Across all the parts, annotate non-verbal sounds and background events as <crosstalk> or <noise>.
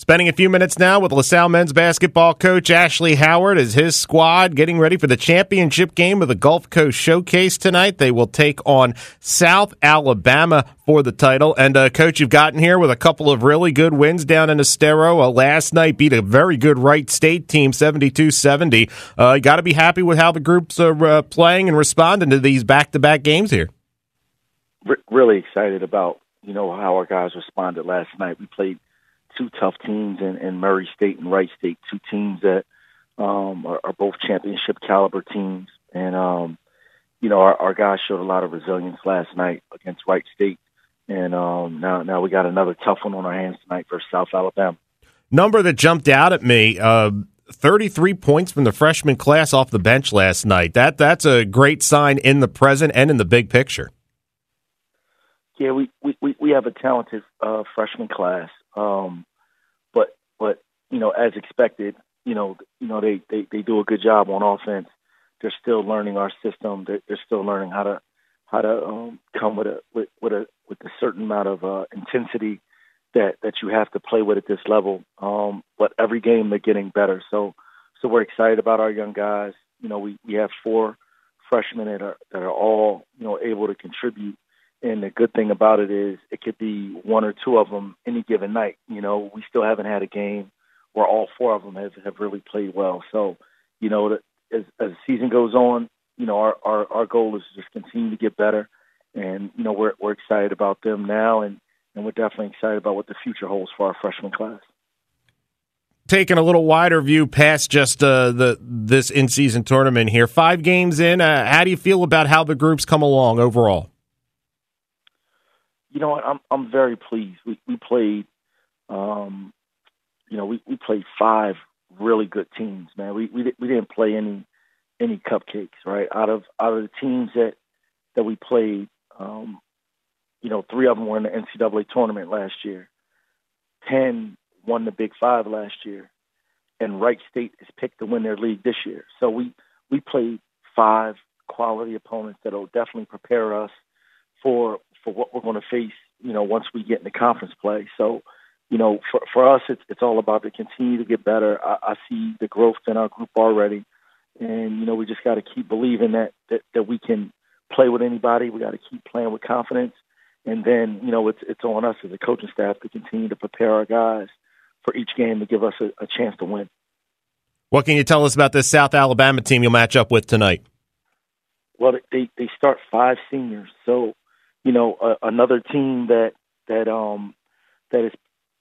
Spending a few minutes now with LaSalle men's basketball coach Ashley Howard as his squad getting ready for the championship game of the Gulf Coast Showcase tonight. They will take on South Alabama for the title. And, uh, coach, you've gotten here with a couple of really good wins down in Estero. Uh, last night beat a very good Wright State team, 72 70. Uh, you got to be happy with how the groups are uh, playing and responding to these back to back games here. Re- really excited about, you know, how our guys responded last night. We played two tough teams in, in Murray State and Wright State, two teams that um, are, are both championship caliber teams. And, um, you know, our, our guys showed a lot of resilience last night against Wright State. And um, now, now we got another tough one on our hands tonight versus South Alabama. Number that jumped out at me. Uh, 33 points from the freshman class off the bench last night. That that's a great sign in the present and in the big picture. Yeah, we we we, we have a talented uh, freshman class, um, but you know, as expected, you know, you know they, they they do a good job on offense. They're still learning our system. They're, they're still learning how to how to um, come with a with, with a with a certain amount of uh, intensity that that you have to play with at this level. Um, but every game they're getting better. So so we're excited about our young guys. You know, we we have four freshmen that are that are all you know able to contribute. And the good thing about it is it could be one or two of them any given night. You know, we still haven't had a game where all four of them have, have really played well. So, you know, as, as the season goes on, you know, our, our, our goal is to just continue to get better. And, you know, we're, we're excited about them now and, and we're definitely excited about what the future holds for our freshman class. Taking a little wider view past just uh, the this in season tournament here, five games in. Uh, how do you feel about how the groups come along overall? You know, what, I'm I'm very pleased. We we played, um, you know, we, we played five really good teams, man. We we we didn't play any any cupcakes, right? Out of out of the teams that that we played, um, you know, three of them were in the NCAA tournament last year. Penn won the Big Five last year, and Wright State is picked to win their league this year. So we we played five quality opponents that'll definitely prepare us for for what we're going to face. You know, once we get in the conference play. So, you know, for for us, it's it's all about to continue to get better. I, I see the growth in our group already, and you know, we just got to keep believing that, that that we can play with anybody. We got to keep playing with confidence, and then you know, it's it's on us as a coaching staff to continue to prepare our guys for each game to give us a, a chance to win. What can you tell us about this South Alabama team you'll match up with tonight? Well, they they start five seniors, so you know uh, another team that that um that is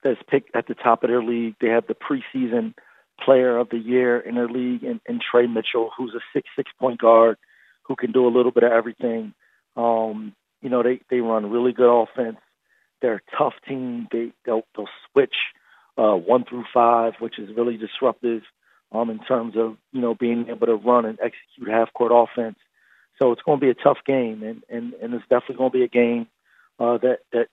that is picked at the top of their league. They have the preseason player of the year in their league, and, and Trhae Mitchell, who's a six six point guard who can do a little bit of everything. Um, you know they they run really good offense. They're a tough team. They they'll, they'll switch uh, one through five, which is really disruptive um, in terms of you know being able to run and execute half court offense. So it's going to be a tough game, and and, and it's definitely going to be a game uh, that that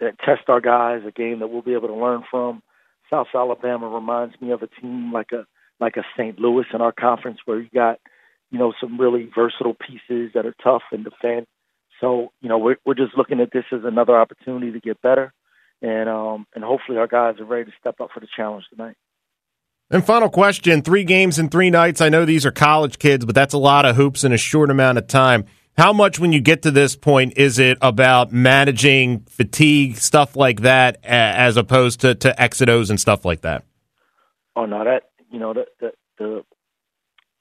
that tests our guys, a game that we'll be able to learn from. South Alabama reminds me of a team like a like a St. Louis in our conference, where you got you know some really versatile pieces that are tough and defend. So you know we're we're just looking at this as another opportunity to get better, and um and hopefully our guys are ready to step up for the challenge tonight. And final question three games in three nights. I know these are college kids, but that's a lot of hoops in a short amount of time. How much, when you get to this point, is it about managing fatigue, stuff like that, as opposed to, to X's and O's and stuff like that? Oh no, that you know the the the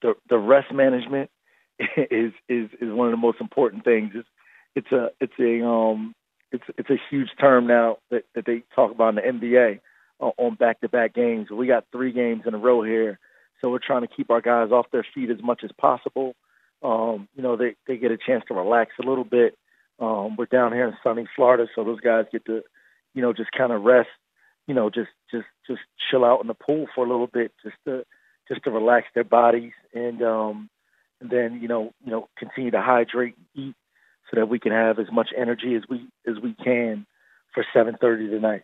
the, the rest management <laughs> is is is one of the most important things. It's it's a it's a um it's it's a huge term now that that they talk about in the NBA on back-to-back games. We got three games in a row here, so we're trying to keep our guys off their feet as much as possible. Um, you know, they they get a chance to relax a little bit. Um, we're down here in sunny Florida, so those guys get to, you know, just kind of rest. you know, just just just chill out in the pool for a little bit, just to just to relax their bodies, and um, and then you know you know continue to hydrate and eat so that we can have as much energy as we as we can for 7:30 tonight.